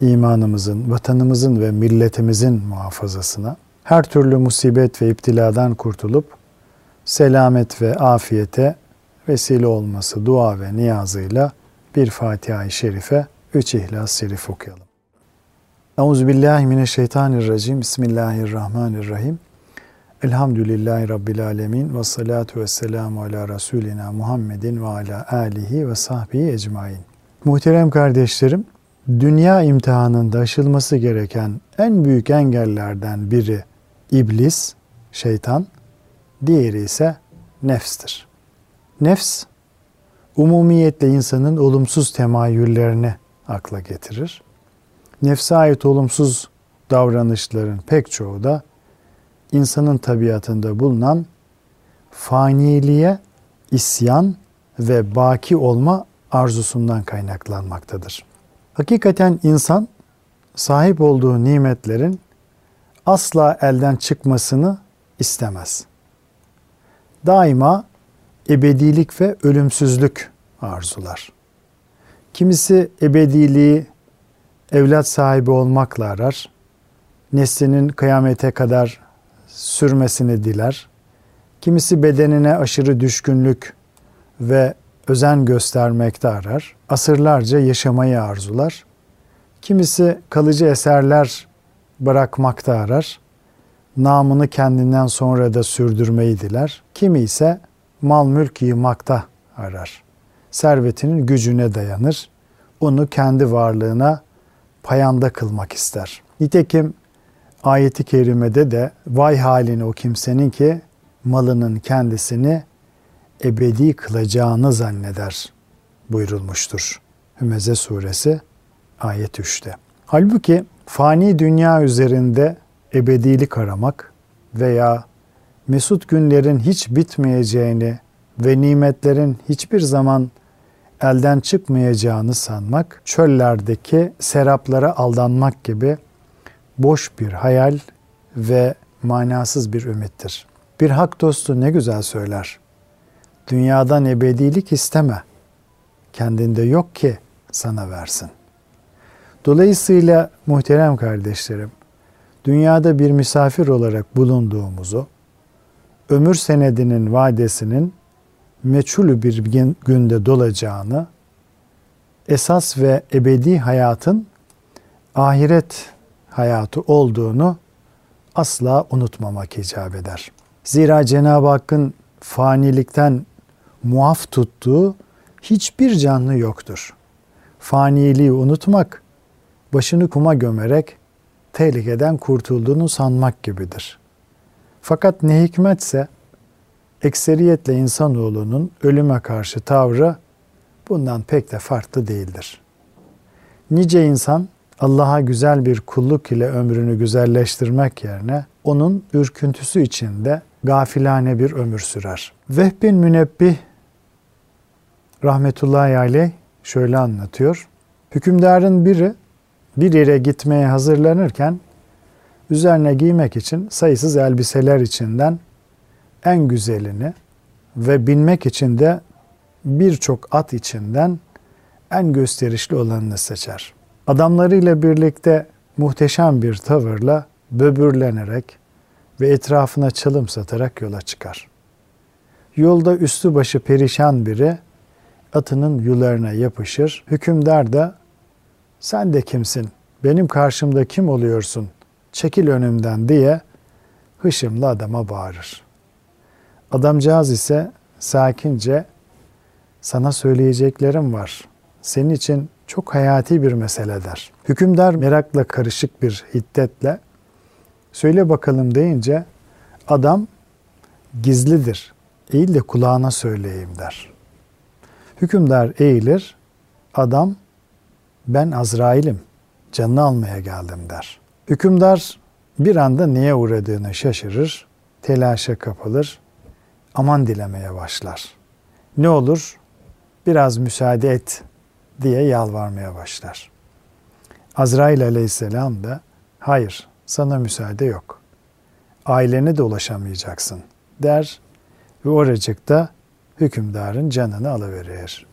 imanımızın, vatanımızın ve milletimizin muhafazasına, her türlü musibet ve iptiladan kurtulup selamet ve afiyete vesile olması dua ve niyazıyla bir Fatiha-i Şerife, üç İhlas Şerif okuyalım. Euzubillahimineşşeytanirracim. Bismillahirrahmanirrahim. Elhamdülillahi Rabbil Alemin ve salatu ve selamu ala Resulina Muhammedin ve ala alihi ve sahbihi ecmain. Muhterem kardeşlerim, dünya imtihanında aşılması gereken en büyük engellerden biri iblis, şeytan, diğeri ise nefstir. Nefs, umumiyetle insanın olumsuz temayüllerini akla getirir. Nefse ait olumsuz davranışların pek çoğu da insanın tabiatında bulunan faniliğe isyan ve baki olma arzusundan kaynaklanmaktadır. Hakikaten insan sahip olduğu nimetlerin asla elden çıkmasını istemez. Daima ebedilik ve ölümsüzlük arzular. Kimisi ebediliği evlat sahibi olmakla arar. Neslinin kıyamete kadar sürmesini diler. Kimisi bedenine aşırı düşkünlük ve özen göstermekte arar. Asırlarca yaşamayı arzular. Kimisi kalıcı eserler bırakmakta arar. Namını kendinden sonra da sürdürmeyi diler. Kimi ise mal mülk yığmakta arar. Servetinin gücüne dayanır. Onu kendi varlığına payanda kılmak ister. Nitekim ayeti kerimede de vay haline o kimsenin ki malının kendisini ebedi kılacağını zanneder buyurulmuştur. Hümeze suresi ayet 3'te. Halbuki fani dünya üzerinde ebedilik aramak veya mesut günlerin hiç bitmeyeceğini ve nimetlerin hiçbir zaman elden çıkmayacağını sanmak, çöllerdeki seraplara aldanmak gibi boş bir hayal ve manasız bir ümittir. Bir hak dostu ne güzel söyler. Dünyadan ebedilik isteme. Kendinde yok ki sana versin. Dolayısıyla muhterem kardeşlerim, dünyada bir misafir olarak bulunduğumuzu, ömür senedinin vadesinin meçhulü bir günde dolacağını, esas ve ebedi hayatın ahiret hayatı olduğunu asla unutmamak icap eder. Zira Cenab-ı Hakk'ın fanilikten muaf tuttuğu hiçbir canlı yoktur. Faniliği unutmak, başını kuma gömerek tehlikeden kurtulduğunu sanmak gibidir. Fakat ne hikmetse ekseriyetle insanoğlunun ölüme karşı tavrı bundan pek de farklı değildir. Nice insan Allah'a güzel bir kulluk ile ömrünü güzelleştirmek yerine onun ürküntüsü içinde gafilane bir ömür sürer. Vehbin Münebbih rahmetullahi aleyh şöyle anlatıyor. Hükümdarın biri bir yere gitmeye hazırlanırken üzerine giymek için sayısız elbiseler içinden en güzelini ve binmek için de birçok at içinden en gösterişli olanını seçer. Adamlarıyla birlikte muhteşem bir tavırla böbürlenerek ve etrafına çalım satarak yola çıkar. Yolda üstü başı perişan biri atının yularına yapışır. Hükümdar da sen de kimsin? Benim karşımda kim oluyorsun? Çekil önümden diye hışımlı adama bağırır. Adamcağız ise sakince sana söyleyeceklerim var. Senin için çok hayati bir mesele der. Hükümdar merakla karışık bir hiddetle söyle bakalım deyince adam gizlidir. Eğil de kulağına söyleyeyim der. Hükümdar eğilir. Adam ben Azrail'im. canını almaya geldim der. Hükümdar bir anda niye uğradığını şaşırır, telaşa kapılır, aman dilemeye başlar. Ne olur biraz müsaade et diye yalvarmaya başlar. Azrail aleyhisselam da hayır sana müsaade yok. Ailene de ulaşamayacaksın der ve oracıkta hükümdarın canını alıverir.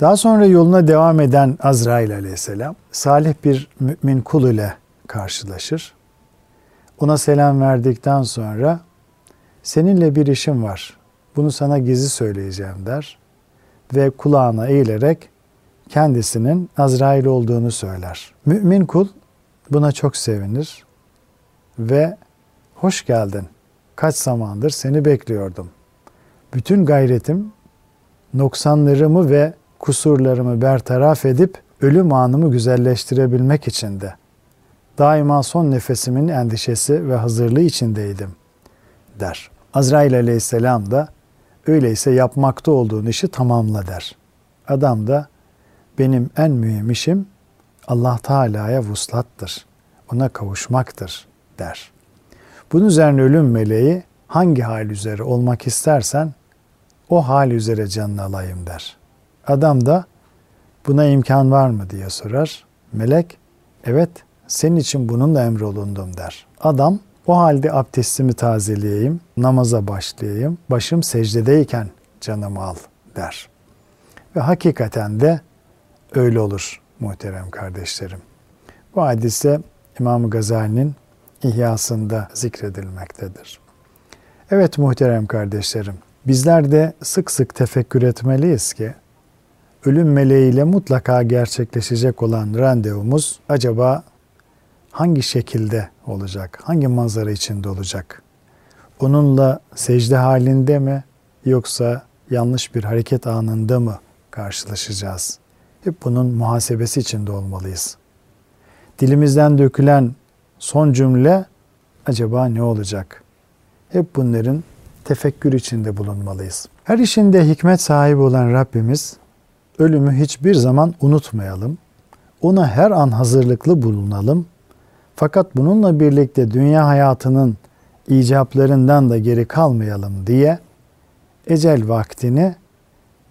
Daha sonra yoluna devam eden Azrail aleyhisselam salih bir mümin kul ile karşılaşır. Ona selam verdikten sonra seninle bir işim var. Bunu sana gizli söyleyeceğim der ve kulağına eğilerek kendisinin Azrail olduğunu söyler. Mümin kul buna çok sevinir ve hoş geldin. Kaç zamandır seni bekliyordum. Bütün gayretim noksanlarımı ve kusurlarımı bertaraf edip ölüm anımı güzelleştirebilmek içindi. Daima son nefesimin endişesi ve hazırlığı içindeydim der. Azrail aleyhisselam da öyleyse yapmakta olduğun işi tamamla der. Adam da benim en mühim işim Allah Teala'ya vuslattır. Ona kavuşmaktır der. Bunun üzerine ölüm meleği hangi hal üzere olmak istersen o hal üzere canını alayım der. Adam da buna imkan var mı diye sorar. Melek evet senin için bununla emrolundum der. Adam o halde abdestimi tazeleyeyim, namaza başlayayım, başım secdedeyken canımı al der. Ve hakikaten de öyle olur muhterem kardeşlerim. Bu hadise İmam Gazali'nin İhyasında zikredilmektedir. Evet muhterem kardeşlerim, bizler de sık sık tefekkür etmeliyiz ki ölüm meleğiyle mutlaka gerçekleşecek olan randevumuz acaba hangi şekilde olacak? Hangi manzara içinde olacak? Onunla secde halinde mi yoksa yanlış bir hareket anında mı karşılaşacağız? Hep bunun muhasebesi içinde olmalıyız. Dilimizden dökülen son cümle acaba ne olacak? Hep bunların tefekkür içinde bulunmalıyız. Her işinde hikmet sahibi olan Rabbimiz ölümü hiçbir zaman unutmayalım. Ona her an hazırlıklı bulunalım. Fakat bununla birlikte dünya hayatının icaplarından da geri kalmayalım diye ecel vaktini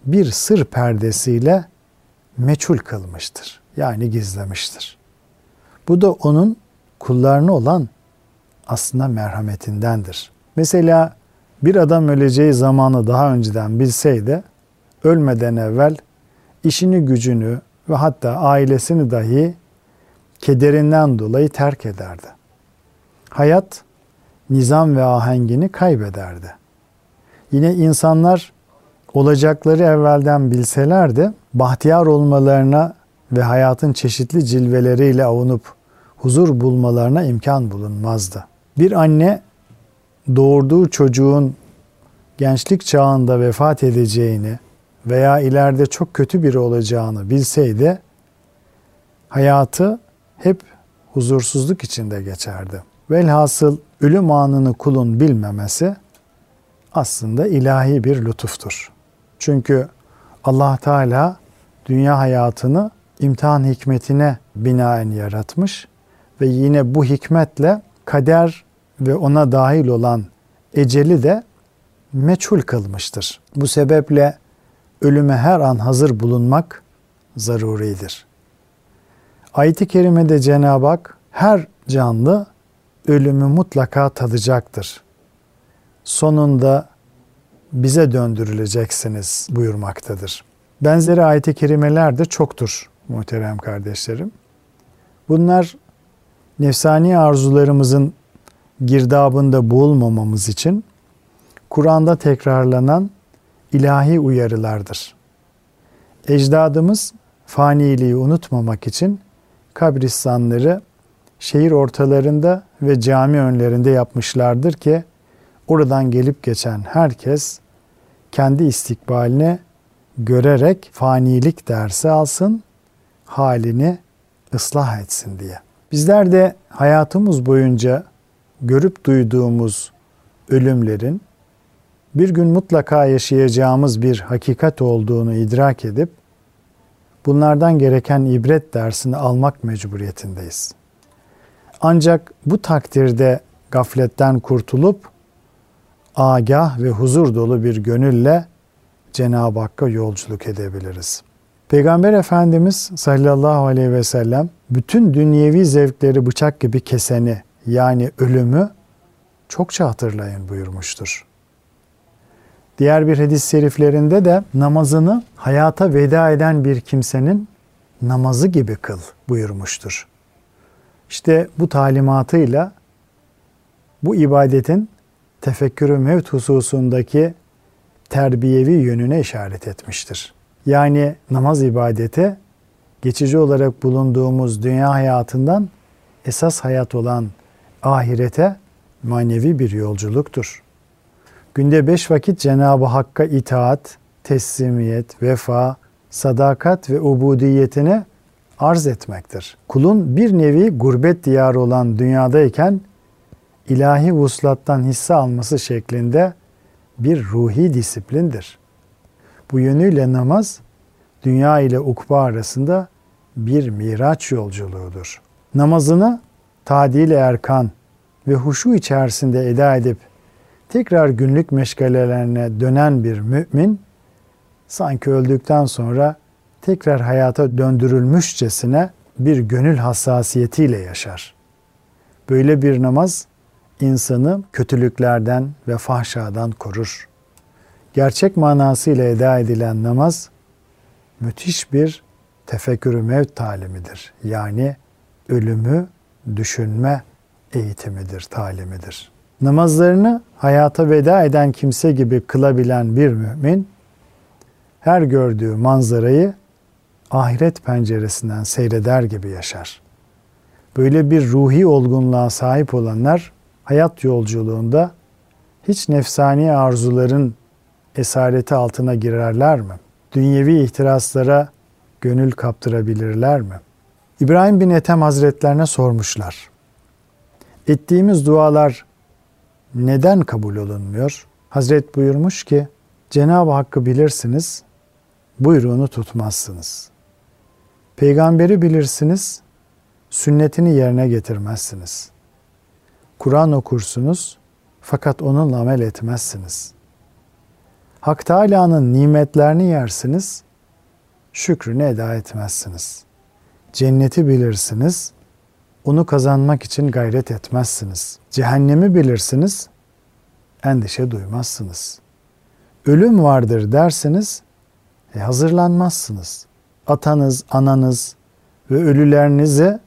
bir sır perdesiyle meçhul kılmıştır. Yani gizlemiştir. Bu da onun kullarına olan aslında merhametindendir. Mesela bir adam öleceği zamanı daha önceden bilseydi ölmeden evvel işini gücünü ve hatta ailesini dahi kederinden dolayı terk ederdi. Hayat nizam ve ahengini kaybederdi. Yine insanlar olacakları evvelden bilselerdi bahtiyar olmalarına ve hayatın çeşitli cilveleriyle avunup huzur bulmalarına imkan bulunmazdı. Bir anne doğurduğu çocuğun gençlik çağında vefat edeceğini veya ileride çok kötü biri olacağını bilseydi hayatı hep huzursuzluk içinde geçerdi. Velhasıl ölüm anını kulun bilmemesi aslında ilahi bir lütuftur. Çünkü Allah Teala dünya hayatını imtihan hikmetine binaen yaratmış ve yine bu hikmetle kader ve ona dahil olan eceli de meçhul kılmıştır. Bu sebeple ölüme her an hazır bulunmak zaruridir. Ayet-i kerimede Cenab-ı Hak her canlı ölümü mutlaka tadacaktır. Sonunda bize döndürüleceksiniz buyurmaktadır. Benzeri ayet-i kerimeler de çoktur muhterem kardeşlerim. Bunlar nefsani arzularımızın girdabında boğulmamamız için Kur'an'da tekrarlanan ilahi uyarılardır. Ecdadımız faniliği unutmamak için kabristanları şehir ortalarında ve cami önlerinde yapmışlardır ki oradan gelip geçen herkes kendi istikbaline görerek fanilik dersi alsın, halini ıslah etsin diye. Bizler de hayatımız boyunca görüp duyduğumuz ölümlerin bir gün mutlaka yaşayacağımız bir hakikat olduğunu idrak edip bunlardan gereken ibret dersini almak mecburiyetindeyiz. Ancak bu takdirde gafletten kurtulup agah ve huzur dolu bir gönülle Cenab-ı Hakk'a yolculuk edebiliriz. Peygamber Efendimiz sallallahu aleyhi ve sellem bütün dünyevi zevkleri bıçak gibi keseni yani ölümü çokça hatırlayın buyurmuştur. Diğer bir hadis-i şeriflerinde de namazını hayata veda eden bir kimsenin namazı gibi kıl buyurmuştur. İşte bu talimatıyla bu ibadetin tefekkürü mevt hususundaki terbiyevi yönüne işaret etmiştir. Yani namaz ibadeti geçici olarak bulunduğumuz dünya hayatından esas hayat olan ahirete manevi bir yolculuktur. Günde beş vakit Cenab-ı Hakk'a itaat, teslimiyet, vefa, sadakat ve ubudiyetini arz etmektir. Kulun bir nevi gurbet diyarı olan dünyadayken ilahi vuslattan hisse alması şeklinde bir ruhi disiplindir. Bu yönüyle namaz dünya ile ukba arasında bir miraç yolculuğudur. Namazını tadil erkan ve huşu içerisinde eda edip tekrar günlük meşgalelerine dönen bir mümin sanki öldükten sonra tekrar hayata döndürülmüşçesine bir gönül hassasiyetiyle yaşar. Böyle bir namaz insanı kötülüklerden ve fahşadan korur. Gerçek manasıyla eda edilen namaz müthiş bir tefekkürü mevt talimidir. Yani ölümü düşünme eğitimidir, talimidir. Namazlarını hayata veda eden kimse gibi kılabilen bir mümin her gördüğü manzarayı ahiret penceresinden seyreder gibi yaşar. Böyle bir ruhi olgunluğa sahip olanlar hayat yolculuğunda hiç nefsani arzuların esareti altına girerler mi? Dünyevi ihtiraslara gönül kaptırabilirler mi? İbrahim bin Ethem Hazretlerine sormuşlar. Ettiğimiz dualar neden kabul olunmuyor? Hazret buyurmuş ki Cenab-ı Hakk'ı bilirsiniz, buyruğunu tutmazsınız. Peygamberi bilirsiniz, sünnetini yerine getirmezsiniz. Kur'an okursunuz fakat onunla amel etmezsiniz. Hak Teala'nın nimetlerini yersiniz, şükrünü eda etmezsiniz. Cenneti bilirsiniz, onu kazanmak için gayret etmezsiniz. Cehennemi bilirsiniz, endişe duymazsınız. Ölüm vardır dersiniz, e hazırlanmazsınız. Atanız, ananız ve ölülerinizi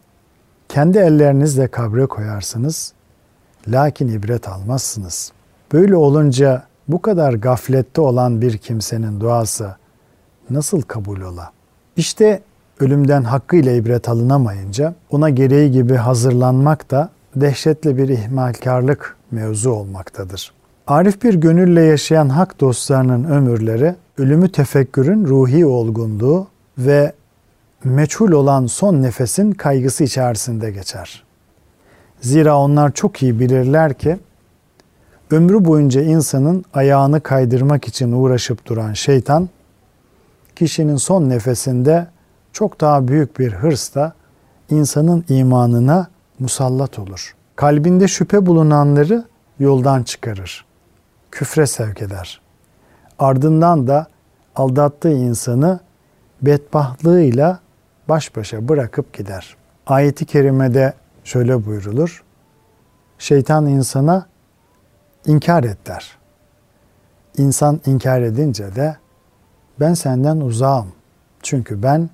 kendi ellerinizle kabre koyarsınız. Lakin ibret almazsınız. Böyle olunca bu kadar gaflette olan bir kimsenin duası nasıl kabul ola? İşte ölümden hakkıyla ibret alınamayınca ona gereği gibi hazırlanmak da dehşetli bir ihmalkarlık mevzu olmaktadır. Arif bir gönülle yaşayan hak dostlarının ömürleri ölümü tefekkürün ruhi olgunluğu ve meçhul olan son nefesin kaygısı içerisinde geçer. Zira onlar çok iyi bilirler ki ömrü boyunca insanın ayağını kaydırmak için uğraşıp duran şeytan kişinin son nefesinde çok daha büyük bir hırsla insanın imanına musallat olur. Kalbinde şüphe bulunanları yoldan çıkarır. Küfre sevk eder. Ardından da aldattığı insanı bedbahtlığıyla baş başa bırakıp gider. Ayeti kerimede şöyle buyrulur. Şeytan insana inkar et der. İnsan inkar edince de ben senden uzağım. Çünkü ben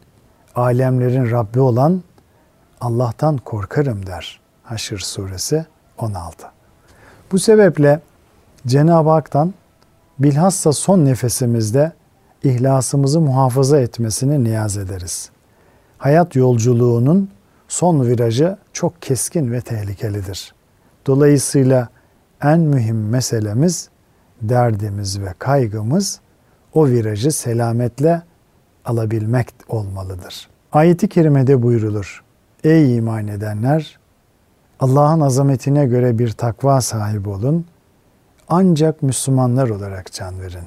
alemlerin Rabbi olan Allah'tan korkarım der. Haşr suresi 16. Bu sebeple Cenab-ı Hak'tan bilhassa son nefesimizde ihlasımızı muhafaza etmesini niyaz ederiz. Hayat yolculuğunun son virajı çok keskin ve tehlikelidir. Dolayısıyla en mühim meselemiz, derdimiz ve kaygımız o virajı selametle alabilmek olmalıdır. Ayeti kerimede buyrulur. Ey iman edenler! Allah'ın azametine göre bir takva sahibi olun. Ancak Müslümanlar olarak can verin.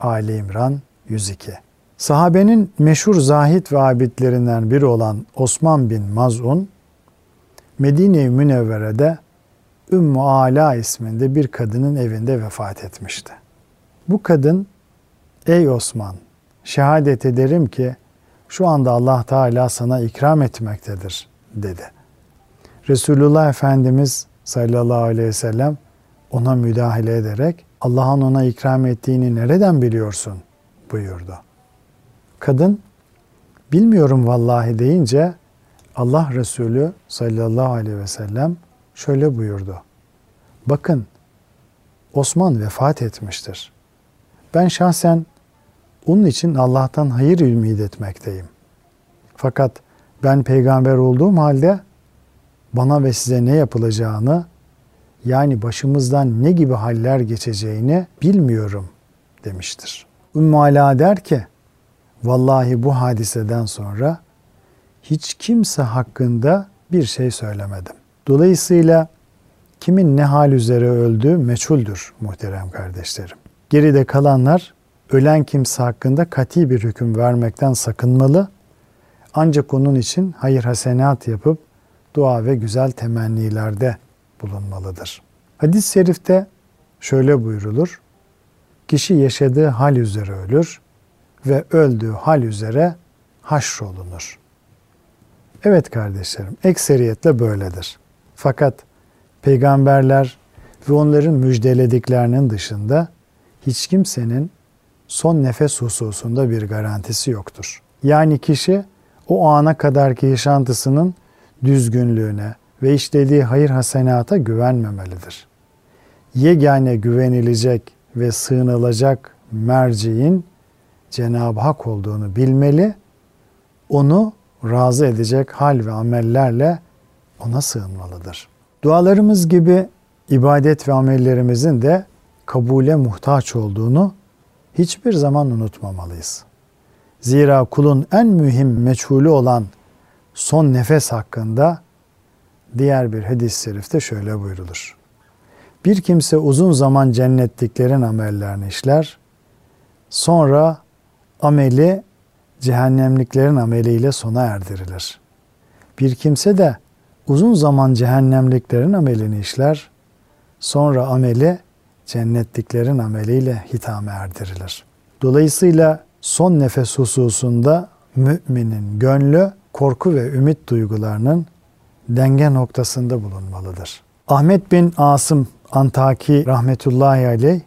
Ali İmran 102 Sahabenin meşhur zahit ve abidlerinden biri olan Osman bin Maz'un Medine-i Münevvere'de Ümmü Ala isminde bir kadının evinde vefat etmişti. Bu kadın, ey Osman, şehadet ederim ki şu anda Allah Teala sana ikram etmektedir dedi. Resulullah Efendimiz sallallahu aleyhi ve sellem ona müdahale ederek Allah'ın ona ikram ettiğini nereden biliyorsun buyurdu. Kadın bilmiyorum vallahi deyince Allah Resulü sallallahu aleyhi ve sellem şöyle buyurdu. Bakın Osman vefat etmiştir. Ben şahsen onun için Allah'tan hayır ümit etmekteyim. Fakat ben peygamber olduğum halde bana ve size ne yapılacağını yani başımızdan ne gibi haller geçeceğini bilmiyorum demiştir. Ümmü Ala der ki vallahi bu hadiseden sonra hiç kimse hakkında bir şey söylemedim. Dolayısıyla kimin ne hal üzere öldüğü meçhuldür muhterem kardeşlerim. Geride kalanlar ölen kimse hakkında kati bir hüküm vermekten sakınmalı. Ancak onun için hayır hasenat yapıp dua ve güzel temennilerde bulunmalıdır. Hadis-i şerifte şöyle buyrulur. Kişi yaşadığı hal üzere ölür ve öldüğü hal üzere haşrolunur. Evet kardeşlerim, ekseriyetle böyledir. Fakat peygamberler ve onların müjdelediklerinin dışında hiç kimsenin son nefes hususunda bir garantisi yoktur. Yani kişi o ana kadarki yaşantısının düzgünlüğüne ve işlediği hayır hasenata güvenmemelidir. Yegane güvenilecek ve sığınılacak merciğin Cenab-ı Hak olduğunu bilmeli, onu razı edecek hal ve amellerle ona sığınmalıdır. Dualarımız gibi ibadet ve amellerimizin de kabule muhtaç olduğunu hiçbir zaman unutmamalıyız. Zira kulun en mühim meçhulü olan son nefes hakkında diğer bir hadis-i şerifte şöyle buyrulur. Bir kimse uzun zaman cennetliklerin amellerini işler, sonra ameli cehennemliklerin ameliyle sona erdirilir. Bir kimse de uzun zaman cehennemliklerin amelini işler, sonra ameli cennetliklerin ameliyle hitame erdirilir. Dolayısıyla son nefes hususunda müminin gönlü korku ve ümit duygularının denge noktasında bulunmalıdır. Ahmet bin Asım Antaki rahmetullahi aleyh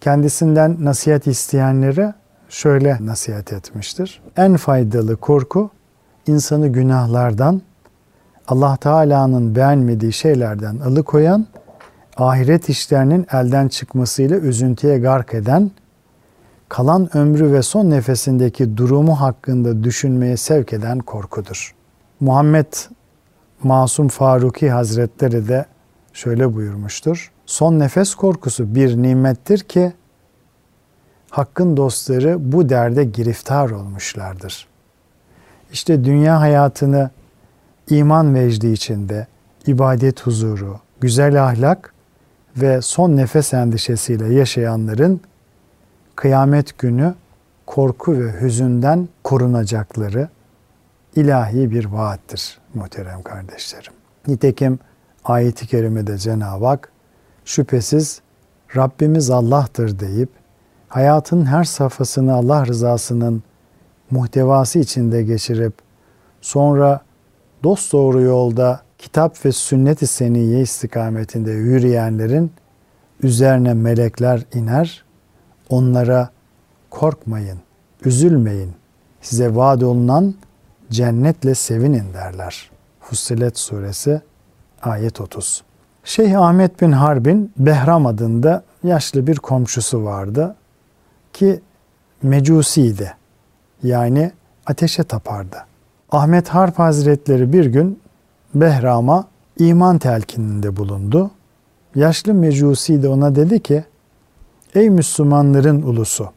kendisinden nasihat isteyenlere şöyle nasihat etmiştir. En faydalı korku insanı günahlardan, Allah Teala'nın beğenmediği şeylerden alıkoyan, ahiret işlerinin elden çıkmasıyla üzüntüye gark eden, kalan ömrü ve son nefesindeki durumu hakkında düşünmeye sevk eden korkudur. Muhammed Masum Faruki Hazretleri de şöyle buyurmuştur. Son nefes korkusu bir nimettir ki Hakkın dostları bu derde giriftar olmuşlardır. İşte dünya hayatını iman vecdi içinde, ibadet huzuru, güzel ahlak ve son nefes endişesiyle yaşayanların kıyamet günü korku ve hüzünden korunacakları ilahi bir vaattir muhterem kardeşlerim. Nitekim ayet-i kerimede Cenab-ı Hak şüphesiz Rabbimiz Allah'tır deyip hayatın her safhasını Allah rızasının muhtevası içinde geçirip sonra dost doğru yolda kitap ve sünnet-i seniyye istikametinde yürüyenlerin üzerine melekler iner, onlara korkmayın, üzülmeyin, size vaat olunan cennetle sevinin derler. Fussilet suresi ayet 30. Şeyh Ahmet bin Harbin Behram adında yaşlı bir komşusu vardı ki mecusiydi. Yani ateşe tapardı. Ahmet Harp Hazretleri bir gün Behram'a iman telkininde bulundu. Yaşlı mecusi de ona dedi ki, Ey Müslümanların ulusu,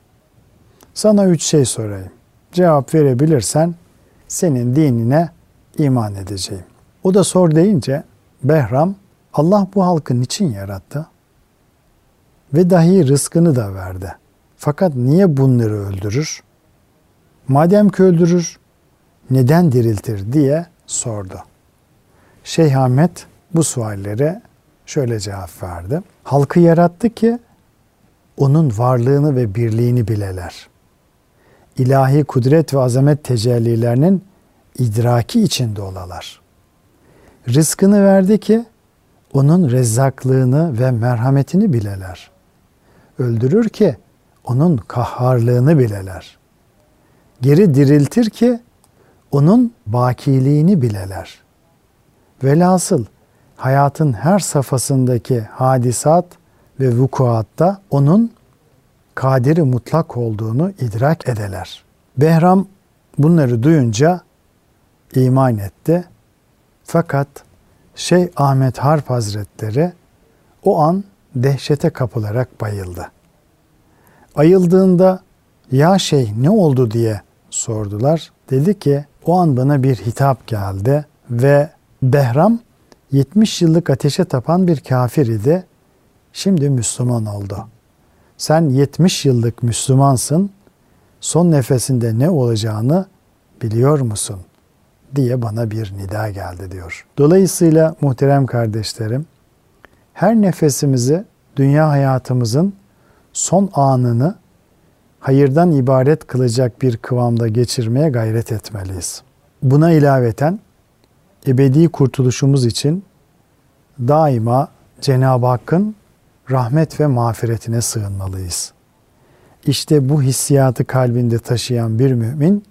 sana üç şey sorayım. Cevap verebilirsen senin dinine iman edeceğim. O da sor deyince Behram, Allah bu halkı niçin yarattı? Ve dahi rızkını da verdi. Fakat niye bunları öldürür? Madem ki öldürür, neden diriltir diye sordu. Şeyh Ahmet bu suallere şöyle cevap verdi. Halkı yarattı ki onun varlığını ve birliğini bileler. İlahi kudret ve azamet tecellilerinin idraki içinde olalar. Rızkını verdi ki onun rezzaklığını ve merhametini bileler. Öldürür ki onun kahharlığını bileler. Geri diriltir ki onun bakiliğini bileler. Velhasıl hayatın her safhasındaki hadisat ve vukuatta onun kaderi mutlak olduğunu idrak edeler. Behram bunları duyunca iman etti. Fakat Şeyh Ahmet Harp Hazretleri o an dehşete kapılarak bayıldı. Ayıldığında ya şeyh ne oldu diye sordular. Dedi ki o an bana bir hitap geldi ve Behram 70 yıllık ateşe tapan bir kafir idi. Şimdi Müslüman oldu. Sen 70 yıllık Müslümansın. Son nefesinde ne olacağını biliyor musun? diye bana bir nida geldi diyor. Dolayısıyla muhterem kardeşlerim, her nefesimizi dünya hayatımızın son anını hayırdan ibaret kılacak bir kıvamda geçirmeye gayret etmeliyiz. Buna ilaveten ebedi kurtuluşumuz için daima Cenab-ı Hakk'ın rahmet ve mağfiretine sığınmalıyız. İşte bu hissiyatı kalbinde taşıyan bir mümin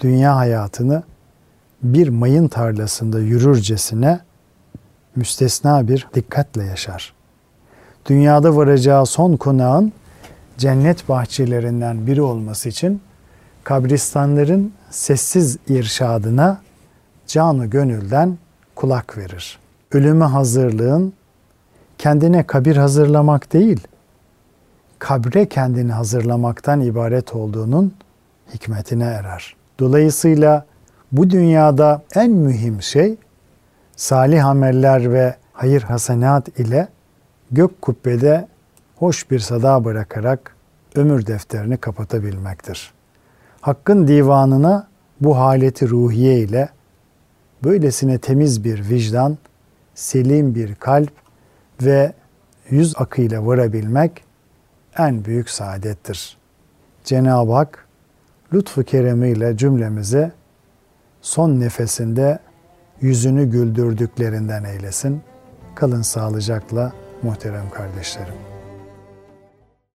dünya hayatını bir mayın tarlasında yürürcesine müstesna bir dikkatle yaşar. Dünyada varacağı son konağın cennet bahçelerinden biri olması için kabristanların sessiz irşadına canı gönülden kulak verir. Ölüme hazırlığın kendine kabir hazırlamak değil, kabre kendini hazırlamaktan ibaret olduğunun hikmetine erer. Dolayısıyla bu dünyada en mühim şey salih ameller ve hayır hasenat ile gök kubbede hoş bir sada bırakarak ömür defterini kapatabilmektir. Hakkın divanına bu haleti ruhiye ile böylesine temiz bir vicdan, selim bir kalp ve yüz akıyla varabilmek en büyük saadettir. Cenab-ı Hak lütfu keremiyle cümlemizi son nefesinde yüzünü güldürdüklerinden eylesin. Kalın sağlıcakla muhterem kardeşlerim.